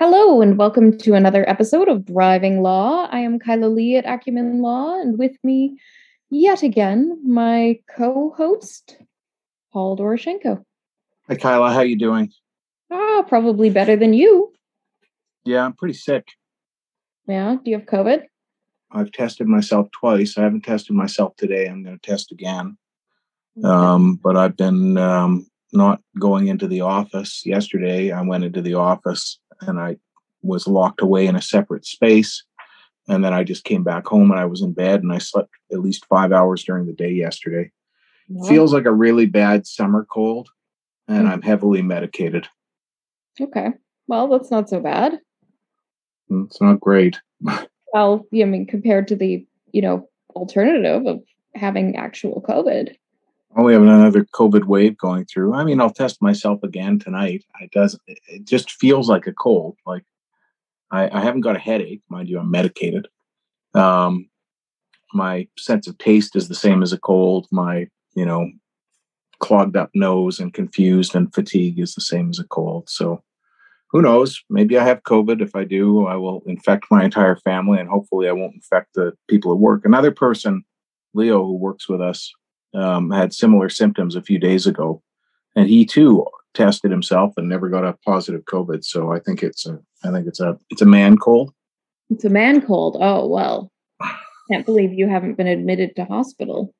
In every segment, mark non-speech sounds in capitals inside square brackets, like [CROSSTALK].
Hello, and welcome to another episode of Driving Law. I am Kyla Lee at Acumen Law, and with me, yet again, my co-host, Paul Doroshenko. Hi, Kyla. How you doing? Ah, probably better than you. Yeah, I'm pretty sick. Yeah. Do you have COVID? I've tested myself twice. I haven't tested myself today. I'm going to test again. Um, but I've been um, not going into the office. Yesterday, I went into the office and I was locked away in a separate space. And then I just came back home and I was in bed and I slept at least five hours during the day yesterday. Yeah. Feels like a really bad summer cold, and Mhm. I'm heavily medicated. okay. Well, that's not so bad. It's not great. [LAUGHS] Well, I mean, compared to the you know alternative of having actual COVID. Oh, we have another COVID wave going through. I mean, I'll test myself again tonight. It does. It just feels like a cold. Like I, I haven't got a headache, mind you. I'm medicated. Um, my sense of taste is the same as a cold. My, you know, clogged up nose and confused and fatigue is the same as a cold. So, who knows? Maybe I have COVID. If I do, I will infect my entire family, and hopefully, I won't infect the people at work. Another person, Leo, who works with us, um, had similar symptoms a few days ago, and he too tested himself and never got a positive COVID. So I think it's a, I think it's a, it's a man cold. It's a man cold. Oh well. Can't believe you haven't been admitted to hospital.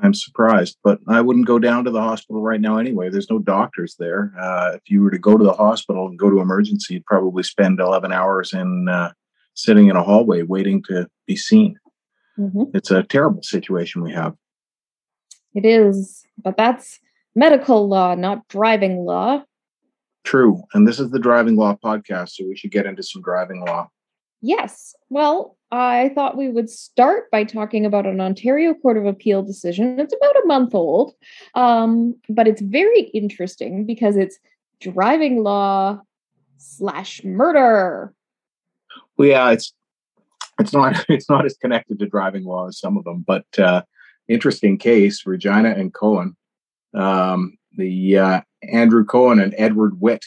I'm surprised, but I wouldn't go down to the hospital right now anyway. There's no doctors there. Uh, if you were to go to the hospital and go to emergency, you'd probably spend 11 hours in uh, sitting in a hallway waiting to be seen. Mhm. It's a terrible situation we have. It is, but that's medical law, not driving law. True, and this is the driving law podcast, so we should get into some driving law. Yes. Well, I thought we would start by talking about an Ontario Court of Appeal decision. It's about a month old, um, but it's very interesting because it's driving law slash murder. Well, yeah, it's it's not [LAUGHS] it's not as connected to driving law as some of them, but uh, interesting case. Regina and Cohen, um, the uh, Andrew Cohen and Edward Witt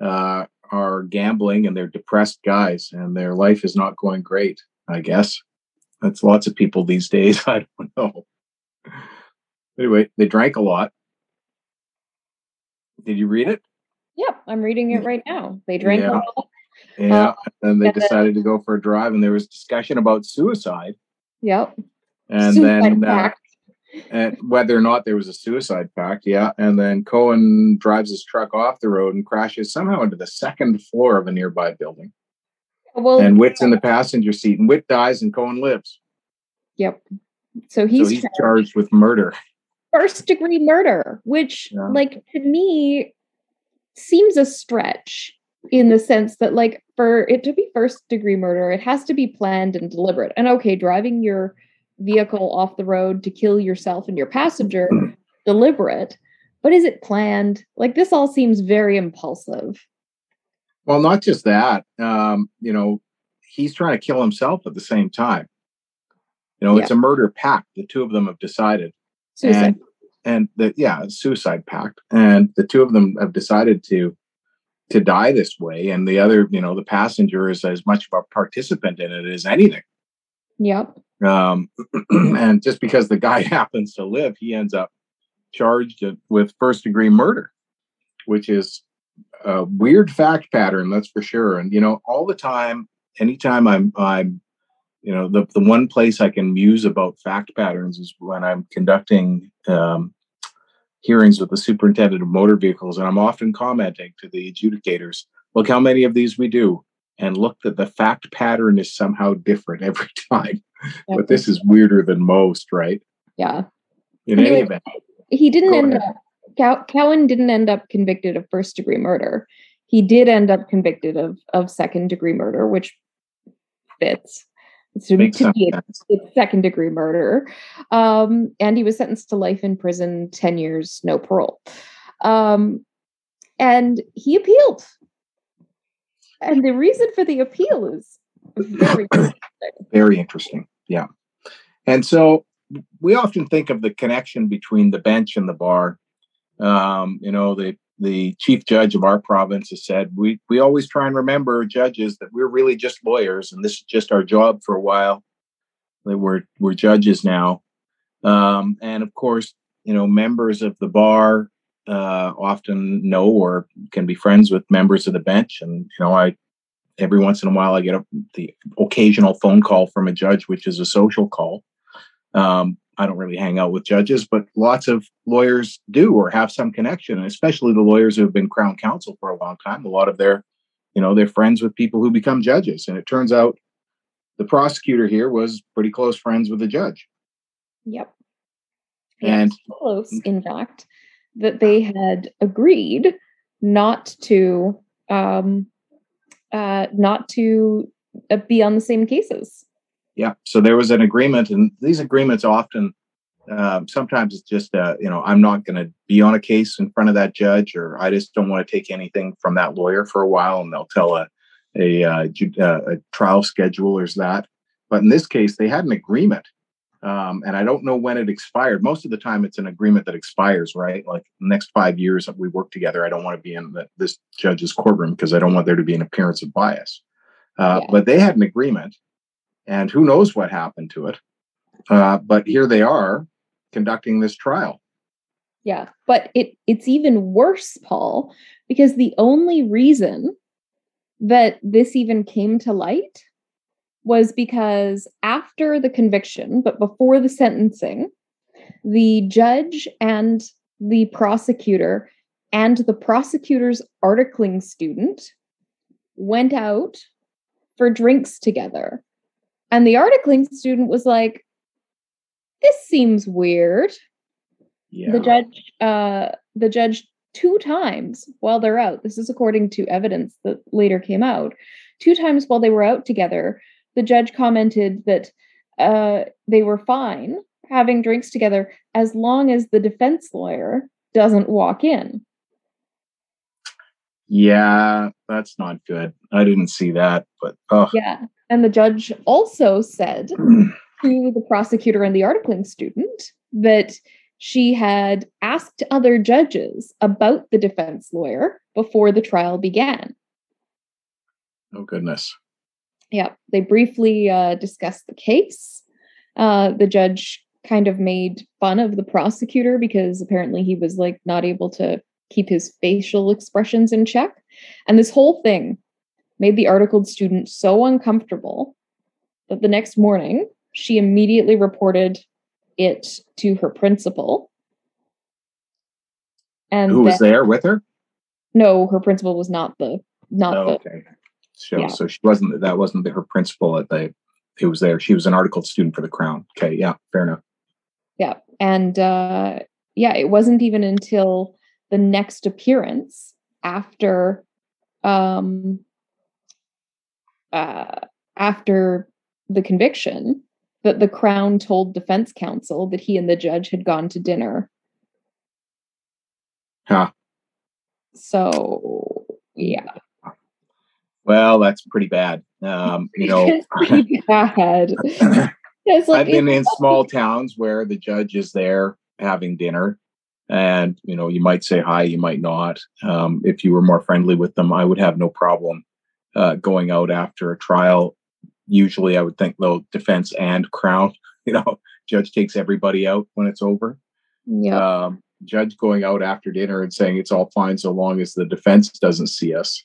uh, are gambling, and they're depressed guys, and their life is not going great. I guess that's lots of people these days. [LAUGHS] I don't know. Anyway, they drank a lot. Did you read it? Yep, I'm reading it right now. They drank Yeah. a lot. Yeah, and they decided to go for a drive, and there was discussion about suicide. Yep. And Suicide then uh, and whether or not there was a suicide pact yeah and then cohen drives his truck off the road and crashes somehow into the second floor of a nearby building Well, and witt's in the passenger seat and witt dies and cohen lives yep. So he's, so he's charged with murder first degree murder, which, Yeah. like, to me seems a stretch in the sense that, like, for it to be first degree murder, it has to be planned and deliberate. And okay, driving your vehicle off the road to kill yourself and your passenger, deliberate. But is it planned? Like, this all seems very impulsive. well not just that um, you know he's trying to kill himself at the same time you know it's a murder pact the two of them have decided Suicide. and and the yeah suicide pact and the two of them have decided to to die this way and the other you know the passenger is as much of a participant in it as anything yep. Um [CLEARS THROAT] and just because the guy [LAUGHS] happens to live he ends up charged with first degree murder which is a weird fact pattern that's for sure. And you know all the time anytime i'm i'm you know the, the one place i can muse about fact patterns is when i'm conducting um, hearings with the superintendent of motor vehicles and i'm often commenting to the adjudicators look how many of these we do and look that the fact pattern is somehow different [LAUGHS] every time but this is weirder than most right yeah. in any event He didn't end ahead. up. Cow- Cowan didn't end up convicted of first degree murder. he did end up convicted of of second degree murder, which fits. Makes to be a, second degree murder. Um, and he was sentenced to life in prison, 10 years, no parole. Um, and he appealed. And the reason for the appeal is very [COUGHS] Very interesting. Yeah. And so we often think of the connection between the bench and the bar. Um, you know, the the chief judge of our province has said we we always try and remember judges that we're really just lawyers and this is just our job for a while. That we're we're judges now. Um, and of course, you know, members of the bar uh, often know or can be friends with members of the bench. And you know, I every once in a while I get a, the occasional phone call from a judge, which is a social call. Um, I don't really hang out with judges, but lots of lawyers do or have some connection, and especially the lawyers who have been crown counsel for a long time. A lot of their, you know, they're friends with people who become judges, and it turns out the prosecutor here was pretty close friends with the judge. Yep. And- close, in fact, that they had agreed not to um uh not to uh, be on the same cases. Yeah. So there was an agreement, and these agreements often, um, sometimes it's just, uh, you know, I'm not going to be on a case in front of that judge, or I just don't want to take anything from that lawyer for a while, and they'll tell a a, uh, ju- uh, a trial that. But in this case, they had an agreement, um, and I don't know when it expired. Most of the time, it's an agreement that expires, right? Like the next five years that we work together, I don't want to be in the, this judge's courtroom because I don't want there to be an appearance of bias. Uh, Yeah. But they had an agreement and who knows what happened to it. Uh, but here they are conducting this trial. Yeah, but it it's even worse, Paul, because the only reason that this even came to light was because after the conviction, but before the sentencing, the judge and the prosecutor and the prosecutor's articling student went out for drinks together. And the articling student was like, this seems weird Yeah. the judge uh the judge two times while they're out this is according to evidence that later came out two times while they were out together the judge commented that uh they were fine having drinks together as long as the defense lawyer doesn't walk in yeah, that's not good. I didn't see that, but oh, yeah and the judge also said [CLEARS THROAT] to the prosecutor and the articling student that she had asked other judges about the defense lawyer before the trial began. oh goodness. Yeah, they briefly uh, discussed the case. Uh, the judge kind of made fun of the prosecutor because apparently he was like not able to keep his facial expressions in check. And this whole thing made the articled student so uncomfortable that the next morning she immediately reported it to her principal. And Who was then- there with her? no, her principal was not the not Oh, the okay. So, yeah. so she wasn't. That wasn't her principal at the. Who was there? She was an articled student for the Crown. Okay, yeah, fair enough. Yeah. And uh yeah, it wasn't even until the next appearance after um uh after the conviction that the crown told defense counsel that he and the judge had gone to dinner. Huh. So yeah. Well, that's pretty bad. Um, [LAUGHS] you know, pretty bad. [LAUGHS] It's like I've been in small towns where the judge is there having dinner, and you know, you might say hi, you might not. Um, if you were more friendly with them, I would have no problem uh, going out after a trial. Usually, I would think though, defense and crown. [LAUGHS] You know, judge takes everybody out when it's over. yeah. Um, judge going out after dinner and saying it's all fine so long as the defense doesn't see us.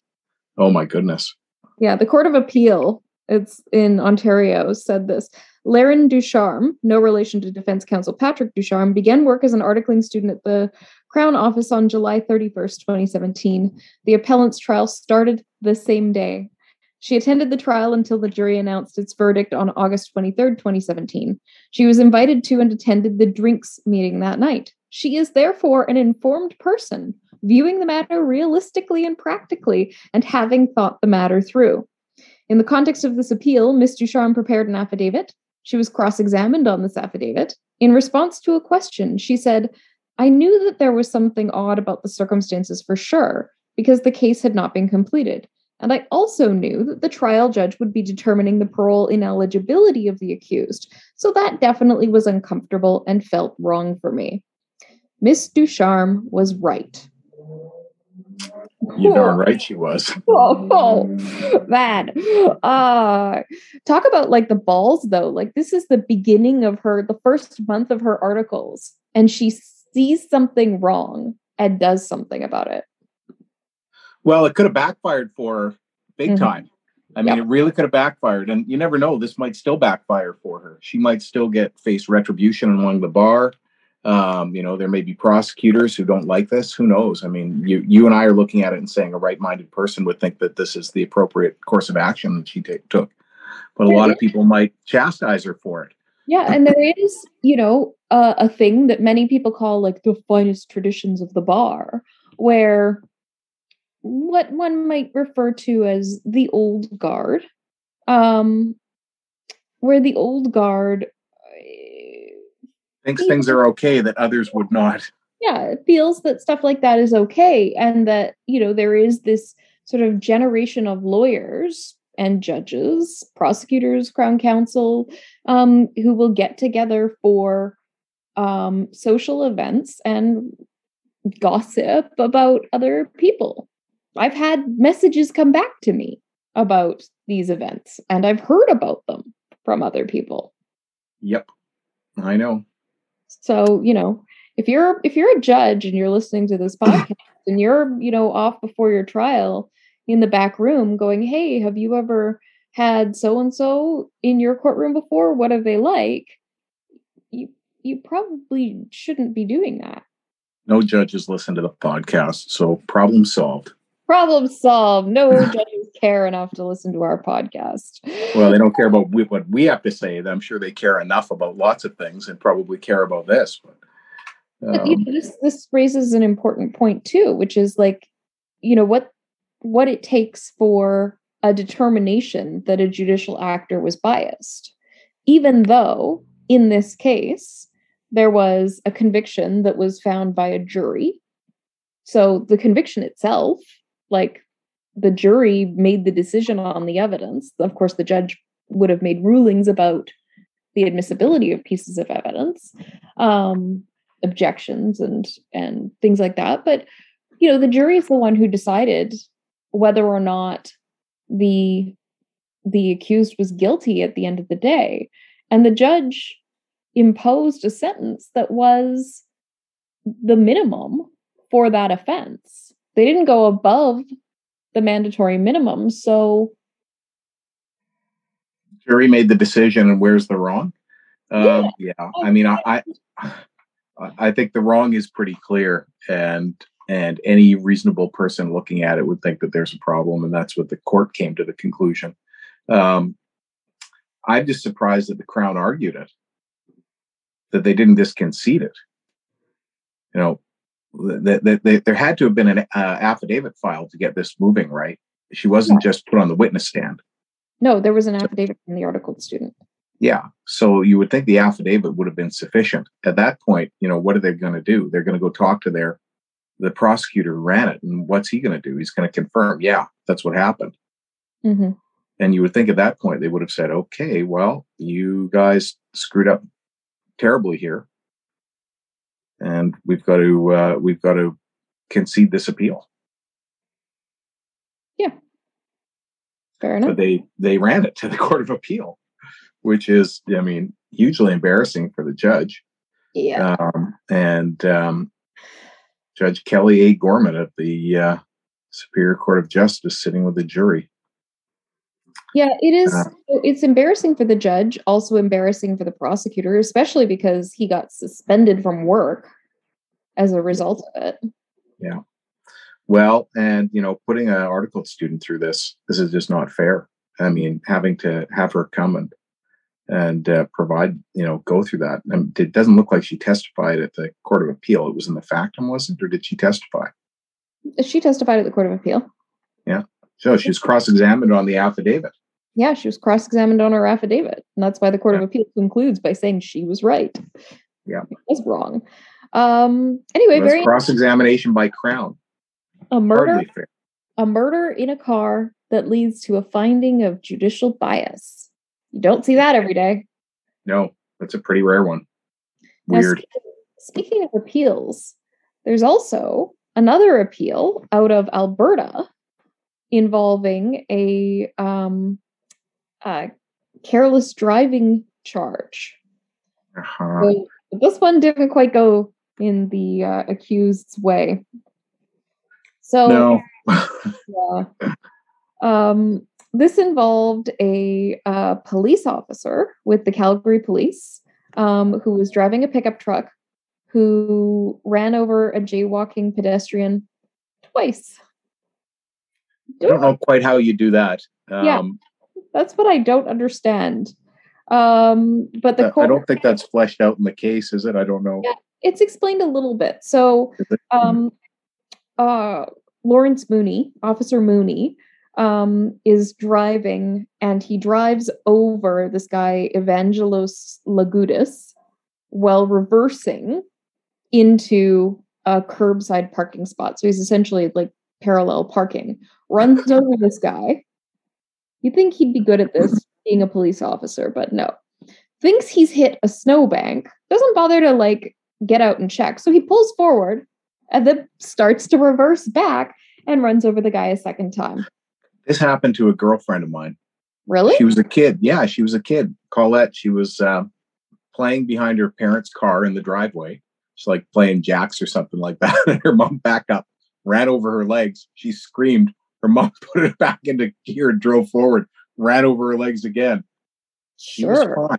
Oh my goodness. Yeah, the Court of Appeal, it's in Ontario, said this. Laren Ducharme, no relation to defense counsel Patrick Ducharme, began work as an articling student at the Crown Office on July 31st, 2017. The appellant's trial started the same day. She attended the trial until the jury announced its verdict on August 23rd, 2017. She was invited to and attended the drinks meeting that night. She is therefore an informed person viewing the matter realistically and practically, and having thought the matter through. In the context of this appeal, Ms. Ducharme prepared an affidavit. She was cross examined on this affidavit. In response to a question, she said, I knew that there was something odd about the circumstances for sure, because the case had not been completed. And I also knew that the trial judge would be determining the parole ineligibility of the accused. So that definitely was uncomfortable and felt wrong for me. Miss Ducharme was right. You darn [LAUGHS] right she was. [LAUGHS] Oh, oh man. Uh talk about like the balls though. Like this is the beginning of her, the first month of her articles, and she sees something wrong and does something about it. Well, it could have backfired for her big mm-hmm. time. I mean, yep. it really could have backfired, and you never know. This might still backfire for her. She might still get face retribution among the bar. Um, you know, there may be prosecutors who don't like this. Who knows? I mean, you you and I are looking at it and saying a right-minded person would think that this is the appropriate course of action that she t- took, but a lot of people might chastise her for it. Yeah, and there is, you know, uh, a thing that many people call like the finest traditions of the bar, where what one might refer to as the old guard, um, where the old guard thinks things are okay that others would not. Yeah, it feels that stuff like that is okay, and that you know there is this sort of generation of lawyers and judges, prosecutors, crown counsel, um, who will get together for um, social events and gossip about other people. I've had messages come back to me about these events, and I've heard about them from other people. Yep, I know. So, you know, if you're if you're a judge and you're listening to this [CLEARS THROAT] podcast and you're, you know, off before your trial in the back room going, "Hey, have you ever had so and so in your courtroom before? What are they like?" You you probably shouldn't be doing that. No judges listen to the podcast, so problem solved. Problem solved. No [LAUGHS] judges care enough to listen to our podcast. Well, they don't care about what we have to say. I'm sure they care enough about lots of things and probably care about this. But, um, but you know, this this raises an important point too, which is like, you know, what what it takes for a determination that a judicial actor was biased, even though in this case there was a conviction that was found by a jury. So the conviction itself like the jury made the decision on the evidence. Of course, the judge would have made rulings about the admissibility of pieces of evidence, um, objections, and and things like that. But you know, the jury is the one who decided whether or not the the accused was guilty at the end of the day, and the judge imposed a sentence that was the minimum for that offense they didn't go above the mandatory minimum. So jury made the decision and where's the wrong? Um, yeah. yeah. I mean, I, I, I think the wrong is pretty clear and, and any reasonable person looking at it would think that there's a problem. And that's what the court came to the conclusion. Um, I'm just surprised that the Crown argued it, that they didn't just concede it. You know, that, that, there had to have been an uh, affidavit filed to get this moving, right? She wasn't yeah. just put on the witness stand. No, there was an affidavit from the articled student. Yeah. So you would think the affidavit would have been sufficient. At that point, you know, what are they going to do? They're going to go talk to their the prosecutor who ran it, and what's he going to do? He's going to confirm, yeah, that's what happened. Mm-hmm. And you would think at that point they would have said, okay, well, you guys screwed up terribly here and we've got to uh, we've got to concede this appeal. Yeah, fair enough. But they they ran it to the [LAUGHS] court of appeal, which is I mean hugely embarrassing for the judge. Yeah, um, and um, Judge Kelly A. Gorman at the uh, Superior Court of Justice sitting with the jury. Yeah, it is. Uh, it's embarrassing for the judge, also embarrassing for the prosecutor, especially because he got suspended from work as a result of it. Yeah. Well, and you know, putting an articled student through this, this is just not fair. I mean, having to have her come and and uh, provide, you know, go through that. And it doesn't look like she testified at the Court of Appeal. It was in the factum, was it, or did she testify? She testified at the Court of Appeal. Yeah. So she was cross-examined on the affidavit. Yeah, she was cross examined on her affidavit. And that's why the Court Yeah. of Appeal concludes by saying she was right. Yeah. It was wrong. Um, anyway, very cross-examination by Crown. a murder a murder in a car that leads to a finding of judicial bias. You don't see that every day. No, that's a pretty rare one. Weird. speaking, speaking of appeals, there's also another appeal out of Alberta involving a um, uh, careless driving charge. Uh-huh. So this one didn't quite go in the uh, accused's way. So No. [LAUGHS] yeah. Um, this involved a uh, police officer with the Calgary Police um, who was driving a pickup truck who ran over a jaywalking pedestrian twice. I don't know quite how you do that. Um, Yeah. That's what I don't understand. Um, but the I- I don't think that's fleshed out in the case, is it? I don't know. Yeah. it's explained a little bit. So um, uh, Lawrence Mooney, Officer Mooney, um, is driving and he drives over this guy, Evangelos Lagudis, while reversing into a curbside parking spot. So he's essentially like parallel parking, runs [LAUGHS] over this guy. You'd think he'd be good at this, [LAUGHS] being a police officer, but no. Thinks he's hit a snowbank, doesn't bother to like get out and check. So he pulls forward and then starts to reverse back and runs over the guy a second time. This happened to a girlfriend of mine. Really? She was a kid. Yeah, she was a kid. Colette. She was uh, playing behind her parents' car in the driveway. She's like playing jacks or something like [LAUGHS] that. And her mom backed up, ran over her legs. She screamed. Her mom [LAUGHS] put it back into gear and drove forward, ran over her legs again. She was sure. fine.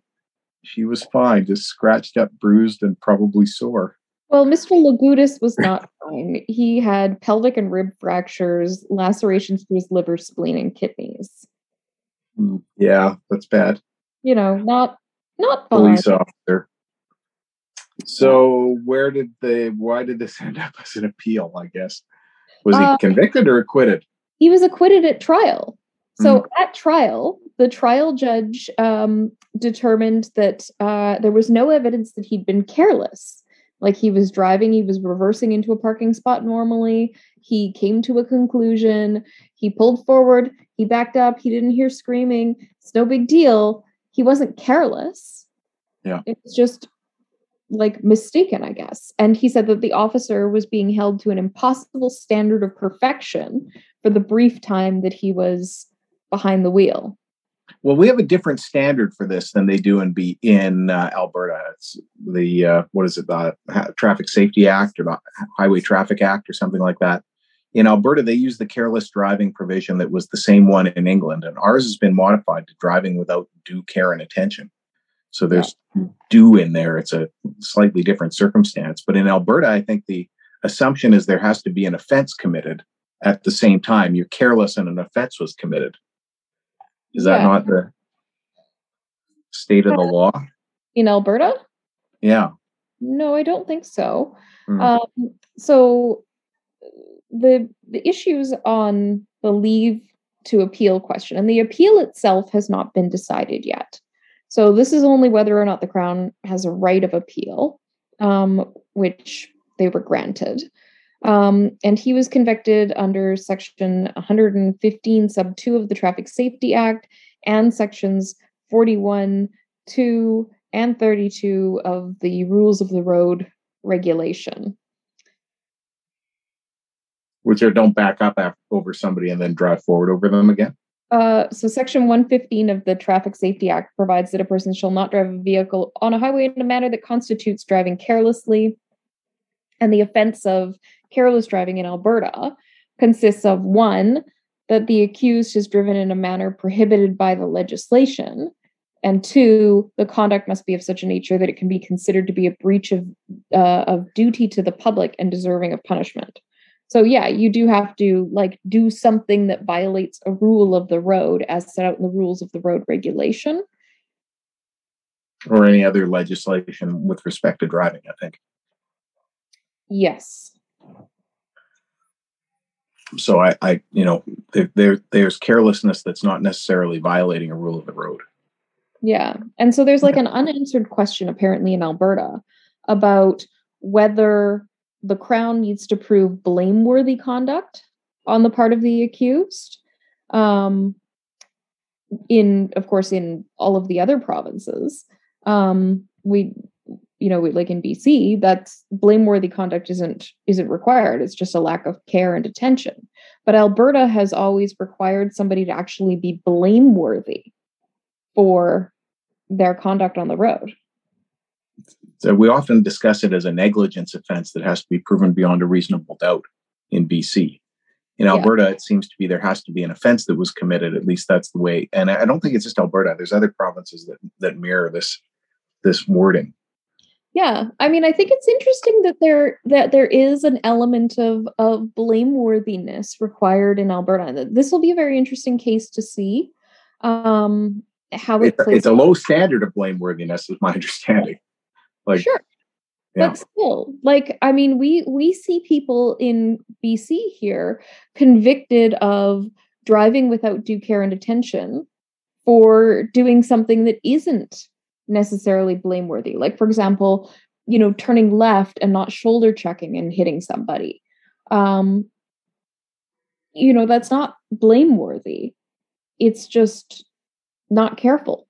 She was fine, just scratched up, bruised, and probably sore. Well, Mr. Lagudis was not fine. He had pelvic and rib fractures, lacerations to his liver, spleen, and kidneys. Mm, Yeah, that's bad. You know, not not fine. Police officer. So where did they why did this [LAUGHS] end up as an appeal, I guess? Was he Uh, convicted or acquitted? He was acquitted at trial. So at trial, the trial judge um, determined that uh, there was no evidence that he'd been careless. Like he was driving, he was reversing into a parking spot normally. He came to a conclusion. He pulled forward. He backed up. He didn't hear screaming. It's no big deal. He wasn't careless. Yeah. It was just like mistaken, I guess. And he said that the officer was being held to an impossible standard of perfection for the brief time that he was behind the wheel. Well, we have a different standard for this than they do in be in uh, Alberta. It's the uh, what is it, the Traffic Safety Act or the Highway Traffic Act or something like that. In Alberta, they use the careless driving provision that was the same one in England, and ours has been modified to driving without due care and attention. So there's due in there. It's a slightly different circumstance, but in Alberta, I think the assumption is there has to be an offense committed at the same time. You're careless and an offense was committed. Is that Yeah. not the state of the law? In Alberta? Yeah. No, I don't think so. Hmm. Um, so the the issues on the leave to appeal question and the appeal itself has not been decided yet. So this is only whether or not the crown has a right of appeal, um, which they were granted. Um, and he was convicted under section 115 sub 2 of the Traffic Safety Act and sections 41 2 and 32 of the Rules of the Road regulation. Which are don't back up af- over somebody and then drive forward over them again. Uh, so, Section 115 of the Traffic Safety Act provides that a person shall not drive a vehicle on a highway in a manner that constitutes driving carelessly. And the offense of careless driving in Alberta consists of one, that the accused has driven in a manner prohibited by the legislation, and two, the conduct must be of such a nature that it can be considered to be a breach of uh, of duty to the public and deserving of punishment. So yeah, you do have to like do something that violates a rule of the road as set out in the rules of the road regulation. Or any other legislation with respect to driving, I think. Yes. so I, I you know, there, there there's carelessness that's not necessarily violating a rule of the road. Yeah. And so there's like an unanswered question apparently in Alberta about whether the Crown needs to prove blameworthy conduct on the part of the accused. Um, in, of course, in all of the other provinces, um, we, you know, like in BC, that's blameworthy conduct isn't isn't required. It's just a lack of care and attention. But Alberta has always required somebody to actually be blameworthy for their conduct on the road. So we often discuss it as a negligence offense that has to be proven beyond a reasonable doubt in BC. In Alberta, yeah. it seems to be there has to be an offense that was committed. At least that's the way. And I don't think it's just Alberta. There's other provinces that that mirror this this wording. Yeah, I mean, I think it's interesting that there that there is an element of of blameworthiness required in Alberta. This will be a very interesting case to see. Um, how it it's, it's a low standard of blameworthiness, is my [LAUGHS] understanding. Like, sure, yeah. but still, like, I mean, we we see people in BC here convicted of driving without due care and attention for doing something that isn't necessarily blameworthy. Like, for example, you know, turning left and not shoulder checking and hitting somebody. Um, you know, that's not blameworthy. It's just not careful.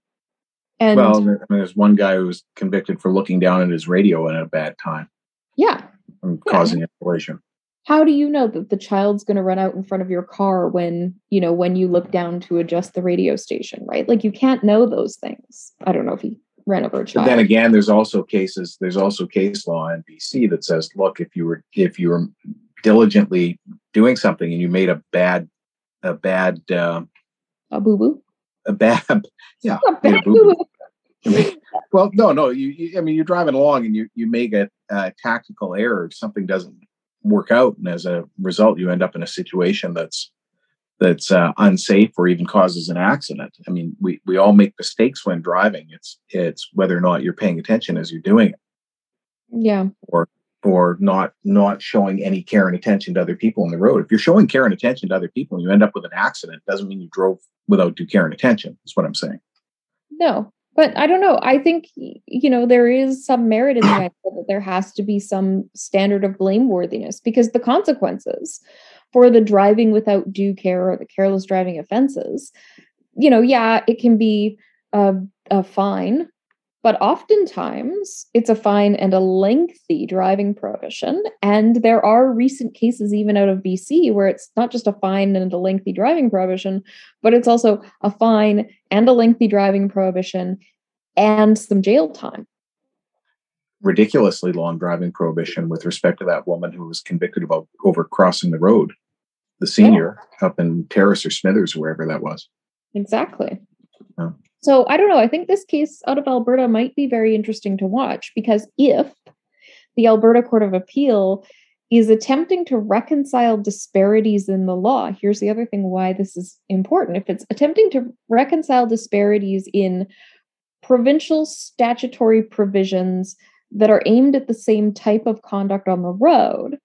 And well, there's one guy who was convicted for looking down at his radio at a bad time. Yeah. And causing yeah. escalation. How do you know that the child's going to run out in front of your car when, you know, when you look down to adjust the radio station, right? Like you can't know those things. I don't know if he over a child. But then again, there's also cases, there's also case law in BC that says, look, if you were if you were diligently doing something and you made a bad a bad uh, a boo boo a bad, [LAUGHS] yeah. A bad I mean, well, no, no. You, you, I mean, you're driving along and you you make a, a tactical error. Something doesn't work out, and as a result, you end up in a situation that's that's uh, unsafe or even causes an accident. I mean, we we all make mistakes when driving. It's it's whether or not you're paying attention as you're doing it. Yeah. Or or not not showing any care and attention to other people on the road. If you're showing care and attention to other people and you end up with an accident, doesn't mean you drove without due care and attention. Is what I'm saying. No, but I don't know. I think you know there is some merit in the idea that there has to be some standard of blameworthiness because the consequences for the driving without due care or the careless driving offenses, you know, yeah, it can be a, a fine but oftentimes it's a fine and a lengthy driving prohibition. And there are recent cases, even out of BC, where it's not just a fine and a lengthy driving prohibition, but it's also a fine and a lengthy driving prohibition and some jail time. Ridiculously long driving prohibition with respect to that woman who was convicted of over crossing the road, the senior yeah. up in Terrace or Smithers, wherever that was. Exactly. Yeah. So I don't know. I think this case out of Alberta might be very interesting to watch because if the Alberta Court of Appeal is attempting to reconcile disparities in the law, here's the other thing why this is important. If it's attempting to reconcile disparities in provincial statutory provisions that are aimed at the same type of conduct on the road,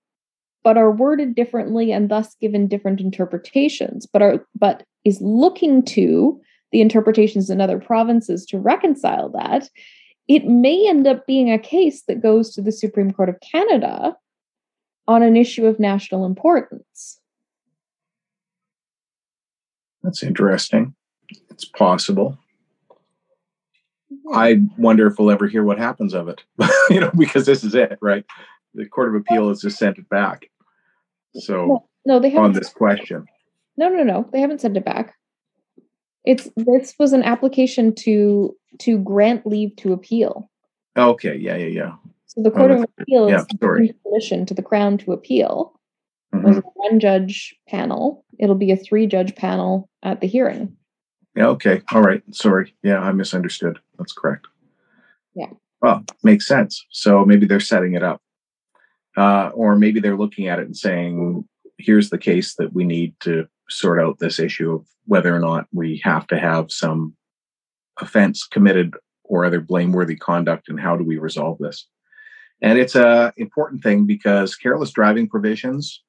but are worded differently and thus given different interpretations, but are but is looking to the interpretations in other provinces to reconcile that, it may end up being a case that goes to the Supreme Court of Canada on an issue of national importance. That's interesting. It's possible. I wonder if we'll ever hear what happens of it. [LAUGHS] you know, because this is it, right? The Court of Appeal has just sent it back. So no, no they haven't on this question. No, no, no. They haven't sent it back. It's this was an application to to grant leave to appeal. Okay, yeah, yeah, yeah. So the Court oh, of Appeal yeah, is permission to the Crown to appeal. Mm-hmm. It was a one judge panel. It'll be a three judge panel at the hearing. Yeah, okay. All right. Sorry. Yeah, I misunderstood. That's correct. Yeah. Well, makes sense. So maybe they're setting it up. Uh, or maybe they're looking at it and saying, here's the case that we need to sort out this issue of whether or not we have to have some offense committed or other blameworthy conduct and how do we resolve this and it's a important thing because careless driving provisions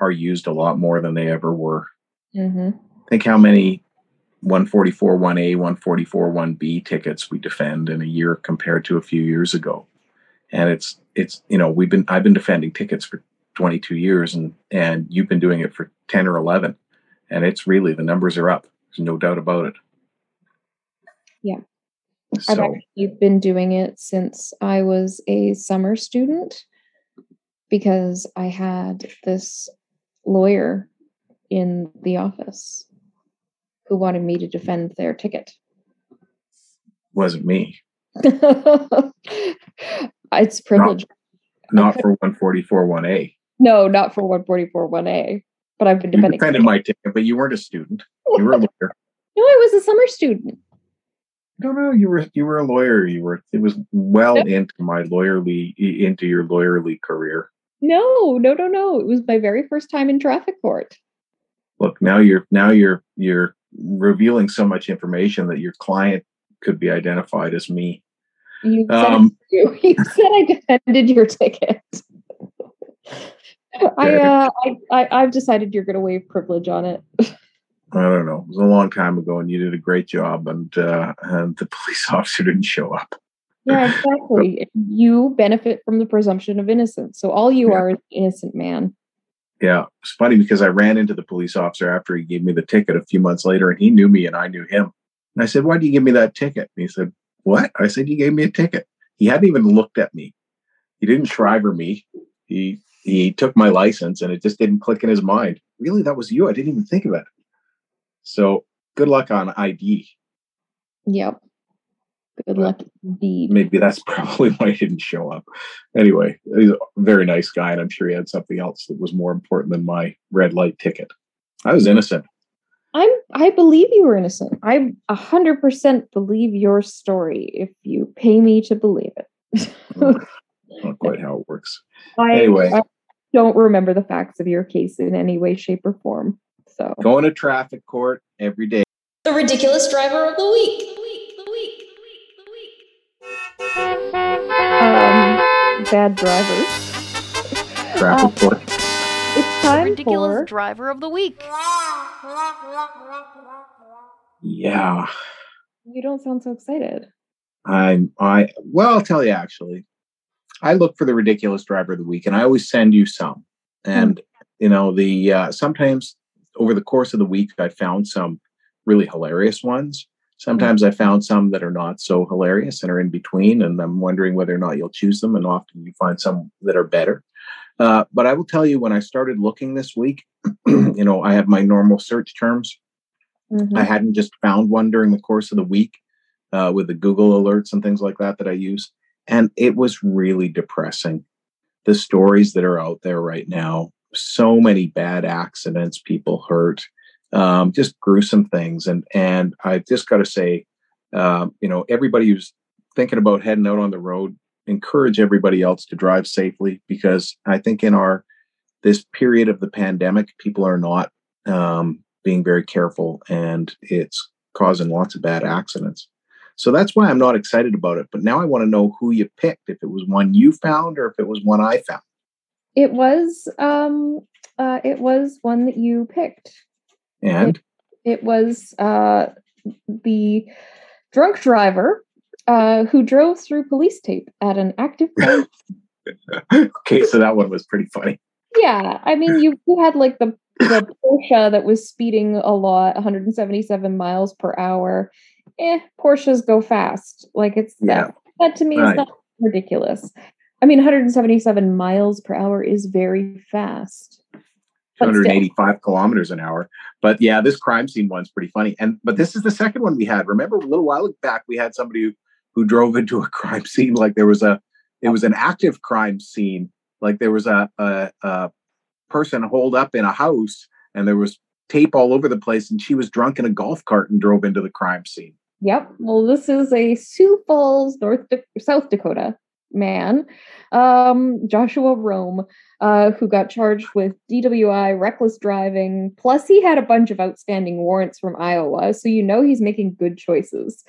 are used a lot more than they ever were. Mm-hmm. Think how many 144 1A, 144 1B tickets we defend in a year compared to a few years ago. And it's it's you know, we've been I've been defending tickets for 22 years and and you've been doing it for 10 or 11 and it's really the numbers are up. There's no doubt about it. Yeah. So, I've actually been doing it since I was a summer student because I had this lawyer in the office who wanted me to defend their ticket. wasn't me. [LAUGHS] Uh, it's privilege. Not for 144 1A. No, not for 144 1A, but I've been You defending. defended my ticket, but you weren't a student. You were a [LAUGHS] lawyer. no, I was a summer student. No, no, you were you were a lawyer. You were it was well Yep. into my lawyerly into your lawyerly career. No, no, no, no. It was my very first time in traffic court. Look, now you're now you're you're revealing so much information that your client could be identified as me. You said, Um, you, [LAUGHS] you said I defended your ticket. I, uh, I, I, I've decided you're going to waive privilege on it. I don't know. It was a long time ago, and you did a great job, and uh, and the [LAUGHS] police officer didn't show up. Yeah, exactly. [LAUGHS] You benefit from the presumption of innocence. So all you Yeah. are is an innocent man. Yeah, it's funny because I ran into the police officer after he gave me the ticket a few months later, and he knew me and I knew him. And I said, "Why did you give me that ticket?" And he said, "What?" I said, "You gave me a ticket." He hadn't even looked at me. He didn't Shriver me. He he took my license, and it just didn't click in his mind. Really, that was you. I didn't even think of it. So good luck on ID. Yep. Good luck indeed. Maybe that's [LAUGHS] probably why he didn't show up. Anyway, he's a very nice guy, and I'm sure he had something else that was more important than my red light ticket. I was innocent. I'm I believe you were innocent. I a hundred percent believe your story if you pay me to believe it. Not quite how it works. [LAUGHS] I, Anyway. I don't remember the facts of your case in any way, shape, or form. So Going to traffic court every day. The ridiculous driver of the week. The week. The week. The week. The week. um, bad drivers. Traffic court. It's time ridiculous for driver of the week. Yeah. you don't sound so excited. I'm I well, I'll tell you actually. I look for the ridiculous driver of the week and I always send you some. And you know, the uh sometimes over the course of the week I found some really hilarious ones. Sometimes I found some that are not so hilarious and are in between, and I'm wondering whether or not you'll choose them. And often you find some that are better. Uh, but I will tell you, when I started looking this week, [CLEARS THROAT] you know, I have my normal search terms. Mhm. I hadn't just found one during the course of the week uh, with the Google alerts and things like that that I use. And it was really depressing. The stories that are out there right now, so many bad accidents, people hurt, um, just gruesome things. And and I've just got to say, um, you know, everybody who's thinking about heading out on the road, encourage everybody else to drive safely because I think in our this period of the pandemic, people are not um, being very careful and it's causing lots of bad accidents. So that's why I'm not excited about it. But now I want to know who you picked, if it was one you found or if it was one I found. It was um uh it was one that you picked. And It was uh the drunk driver uh who drove through police tape at an active crime [LAUGHS] okay, so that one was pretty funny. Yeah, I mean, you, you had like the the [COUGHS] Porsche that was speeding a lot, 177 miles per hour. Eh, Porsches go fast. Like it's Yeah. that. That to me is not ridiculous. I mean, 177 miles per hour is very fast. But still. 285 kilometers an hour. But yeah, this crime scene one's pretty funny. And but this is the second one we had. Remember a little while back we had somebody who, who drove into a [LAUGHS] crime scene like there was a it was an active crime scene. Like there was a a, a person holed up in a house and there was tape all over the place and she was drunk in a golf cart and drove into the crime scene. Yep. Well, this is a Sioux Falls, North Dak- South Dakota man, um, Joshua Rome, uh, who got charged with DWI, reckless driving. Plus, he had a bunch of outstanding warrants from Iowa, so you know he's making good choices.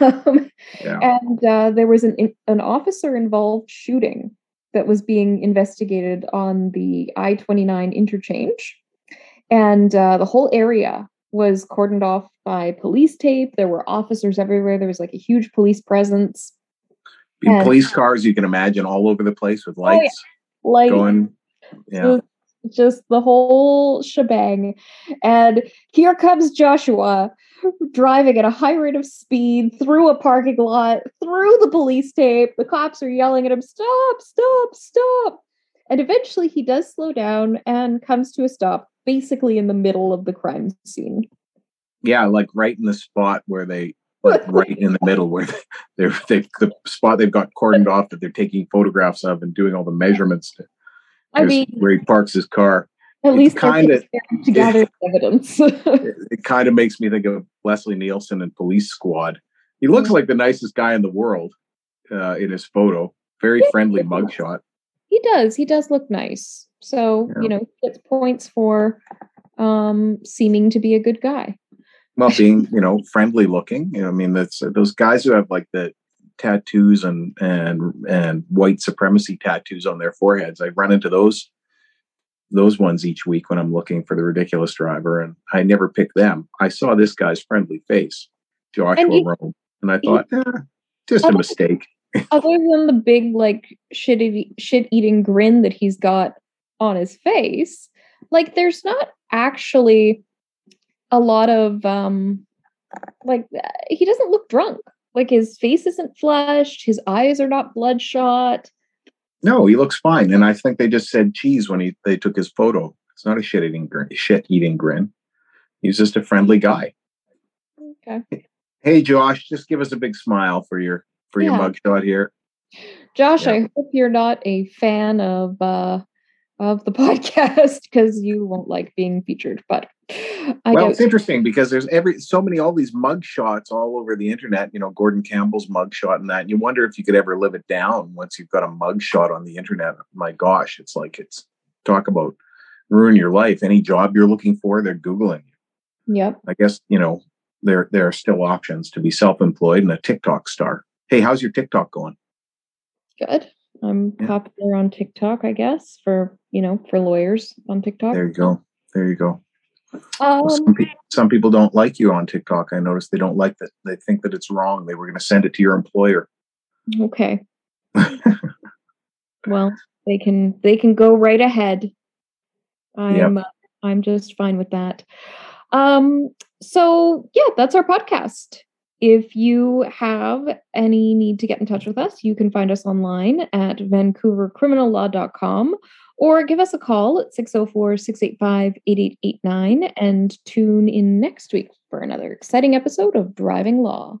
Um, Yeah. and uh, there was an an officer involved shooting that was being investigated on the I 29 interchange. And uh, the whole area was cordoned off by police tape. There were officers everywhere. There was like a huge police presence. And- police cars, you can imagine all over the place with Oh, yeah. lights going. Yeah. Just, the whole shebang. And here comes Joshua driving at a high rate of speed through a parking lot, through the police tape. The cops are yelling at him, Stop, stop, stop. And eventually he does slow down and comes to a stop, basically in the middle of the crime scene. Yeah, like right in the spot where they, like [LAUGHS] right in the middle where they're they the spot they've got cordoned off that they're taking photographs of and doing all the measurements. To, I mean, where he parks his car. at it's least kinda- taking to [LAUGHS] gather evidence. [LAUGHS] It, it kind of makes me think of Leslie Nielsen and Police Squad. He looks like the nicest guy in the world uh, in his photo. Very Yeah. friendly mugshot. he does. He does look nice. So, Yeah. you know, he gets points for um seeming to be a good guy. Well, being you know friendly looking. You know, I mean, that's those guys who have like the tattoos and and and white supremacy tattoos on their foreheads. I run into those those ones each week when I'm looking for the ridiculous driver, and I never pick them. I saw this guy's friendly face, Joshua And he- Rome, and I he- thought, eh, just a mistake. Other [LAUGHS] than the big like shit shit eating grin that he's got on his face, like there's not actually a lot of um like he doesn't look drunk. Like his face isn't flushed, his eyes are not bloodshot. No, he looks fine, and I think they just said cheese when he they took his photo. It's not a shit eating grin. Shit eating grin. He's just a friendly guy. Okay. Hey, Josh, just give us a big smile for your for your Yeah. mugshot here. Josh, Yeah. I hope you're not a fan of uh of the [LAUGHS] podcast because you won't like being featured. But I well, it's interesting because there's every so many all these mug shots all over the internet. You know, Gordon Campbell's mug shot and that. And you wonder if you could ever live it down once you've got a mug shot on the internet. My gosh, it's like it's talk about ruin your life. Any job you're looking for, they're googling you. Yep. I guess you know there there are still options to be self-employed and a TikTok star. Hey, how's your TikTok going? Good. I'm Yeah. popular on TikTok, I guess, for you know, for lawyers on TikTok. There you go. There you go. Um, some, pe- some people don't like you on TikTok. I noticed they don't like that. They think that it's wrong. They were going to send it to your employer. okay. [LAUGHS] Well, they can they can go right ahead. I'm uh, I'm just fine with that. Um so yeah, that's our podcast. If you have any need to get in touch with us, you can find us online at vancouvercriminallaw.com or give us a call at 604-685-8889 and tune in next week for another exciting episode of Driving Law.